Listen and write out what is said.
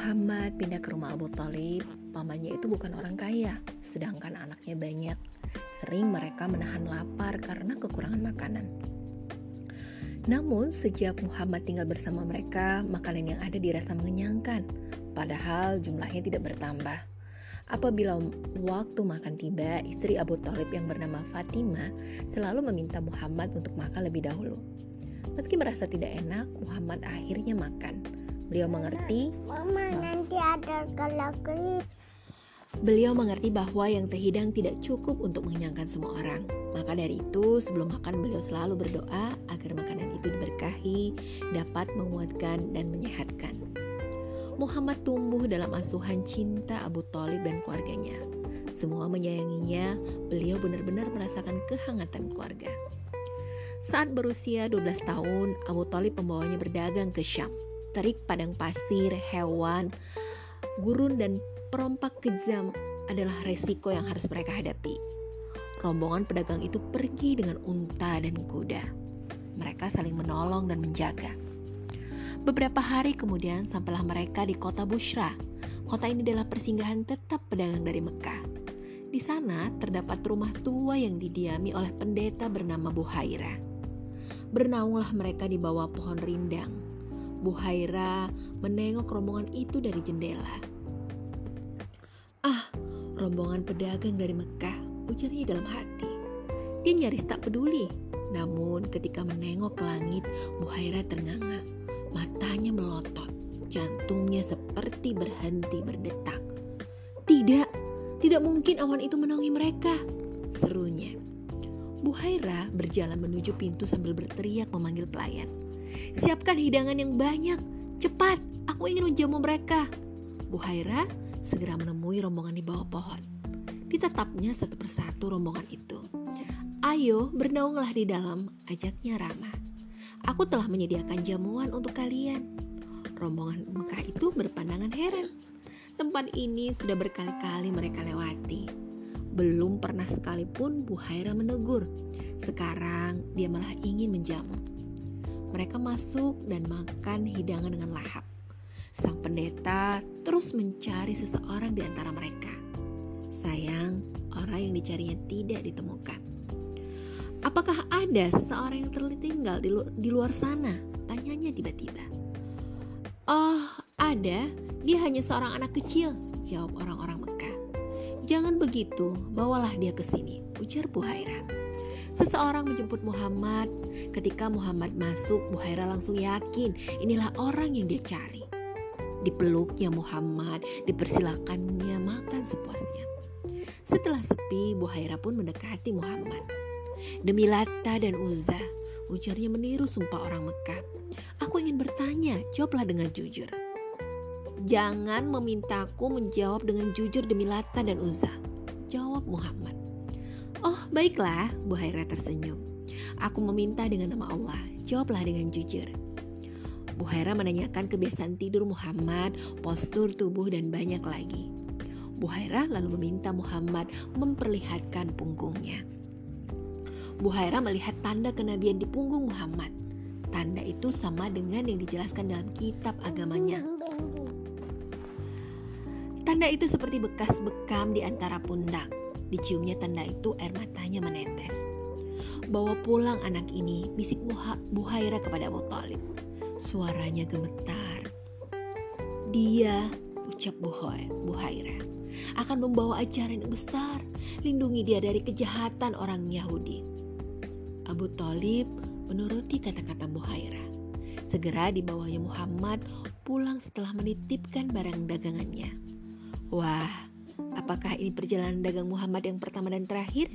Muhammad pindah ke rumah Abu Talib, pamannya itu bukan orang kaya, sedangkan anaknya banyak. Sering mereka menahan lapar karena kekurangan makanan. Namun, sejak Muhammad tinggal bersama mereka, makanan yang ada dirasa mengenyangkan, padahal jumlahnya tidak bertambah. Apabila waktu makan tiba, istri Abu Talib yang bernama Fatimah selalu meminta Muhammad untuk makan lebih dahulu. Meski merasa tidak enak, Muhammad akhirnya makan. Beliau mengerti. Mama nanti ada kalakuli. Beliau mengerti bahwa yang terhidang tidak cukup untuk mengenyangkan semua orang. Maka dari itu, sebelum makan beliau selalu berdoa agar makanan itu diberkahi, dapat menguatkan dan menyehatkan. Muhammad tumbuh dalam asuhan cinta Abu Talib dan keluarganya. Semua menyayanginya, beliau benar-benar merasakan kehangatan keluarga. Saat berusia 12 tahun, Abu Talib membawanya berdagang ke Syam terik padang pasir, hewan, gurun dan perompak kejam adalah resiko yang harus mereka hadapi. Rombongan pedagang itu pergi dengan unta dan kuda. Mereka saling menolong dan menjaga. Beberapa hari kemudian sampailah mereka di kota Bushra. Kota ini adalah persinggahan tetap pedagang dari Mekah. Di sana terdapat rumah tua yang didiami oleh pendeta bernama Buhaira. Bernaunglah mereka di bawah pohon rindang Buhaira menengok rombongan itu dari jendela. Ah, rombongan pedagang dari Mekah, ujarnya dalam hati. Dia nyaris tak peduli. Namun ketika menengok ke langit, Buhaira ternganga. Matanya melotot, jantungnya seperti berhenti berdetak. Tidak, tidak mungkin awan itu menaungi mereka, serunya. Buhaira berjalan menuju pintu sambil berteriak memanggil pelayan. Siapkan hidangan yang banyak. Cepat, aku ingin menjamu mereka. Buhaira segera menemui rombongan di bawah pohon. Ditetapnya satu persatu rombongan itu. Ayo, bernaunglah di dalam, ajaknya ramah. Aku telah menyediakan jamuan untuk kalian. Rombongan Mekah itu berpandangan heran. Tempat ini sudah berkali-kali mereka lewati. Belum pernah sekalipun Buhaira menegur. Sekarang dia malah ingin menjamu. Mereka masuk dan makan hidangan dengan lahap. Sang pendeta terus mencari seseorang di antara mereka. Sayang, orang yang dicarinya tidak ditemukan. Apakah ada seseorang yang tertinggal di, lu di luar sana? Tanyanya tiba-tiba. Oh, ada. Dia hanya seorang anak kecil, jawab orang-orang Mekah. Jangan begitu, bawalah dia ke sini, ujar Buhaira. Seseorang menjemput Muhammad. Ketika Muhammad masuk, Buhaira langsung yakin inilah orang yang dia cari. Dipeluknya Muhammad, dipersilakannya makan sepuasnya. Setelah sepi, Buhaira pun mendekati Muhammad. Demi Lata dan Uzza, ujarnya meniru sumpah orang Mekah. Aku ingin bertanya, jawablah dengan jujur. Jangan memintaku menjawab dengan jujur demi Lata dan Uzza. Jawab Muhammad. Oh, baiklah, Buhaira tersenyum. Aku meminta dengan nama Allah, jawablah dengan jujur. Buhaira menanyakan kebiasaan tidur Muhammad, postur tubuh, dan banyak lagi. Buhaira lalu meminta Muhammad memperlihatkan punggungnya. Buhaira melihat tanda kenabian di punggung Muhammad. Tanda itu sama dengan yang dijelaskan dalam kitab agamanya. Tanda itu seperti bekas bekam di antara pundak. Diciumnya tanda itu air matanya menetes. Bawa pulang anak ini, bisik Buhaira kepada Abu Talib. Suaranya gemetar. Dia, ucap Buhaira, akan membawa ajaran yang besar. Lindungi dia dari kejahatan orang Yahudi. Abu Talib menuruti kata-kata Buhaira. Segera dibawanya Muhammad pulang setelah menitipkan barang dagangannya. Wah, Apakah ini perjalanan dagang Muhammad yang pertama dan terakhir?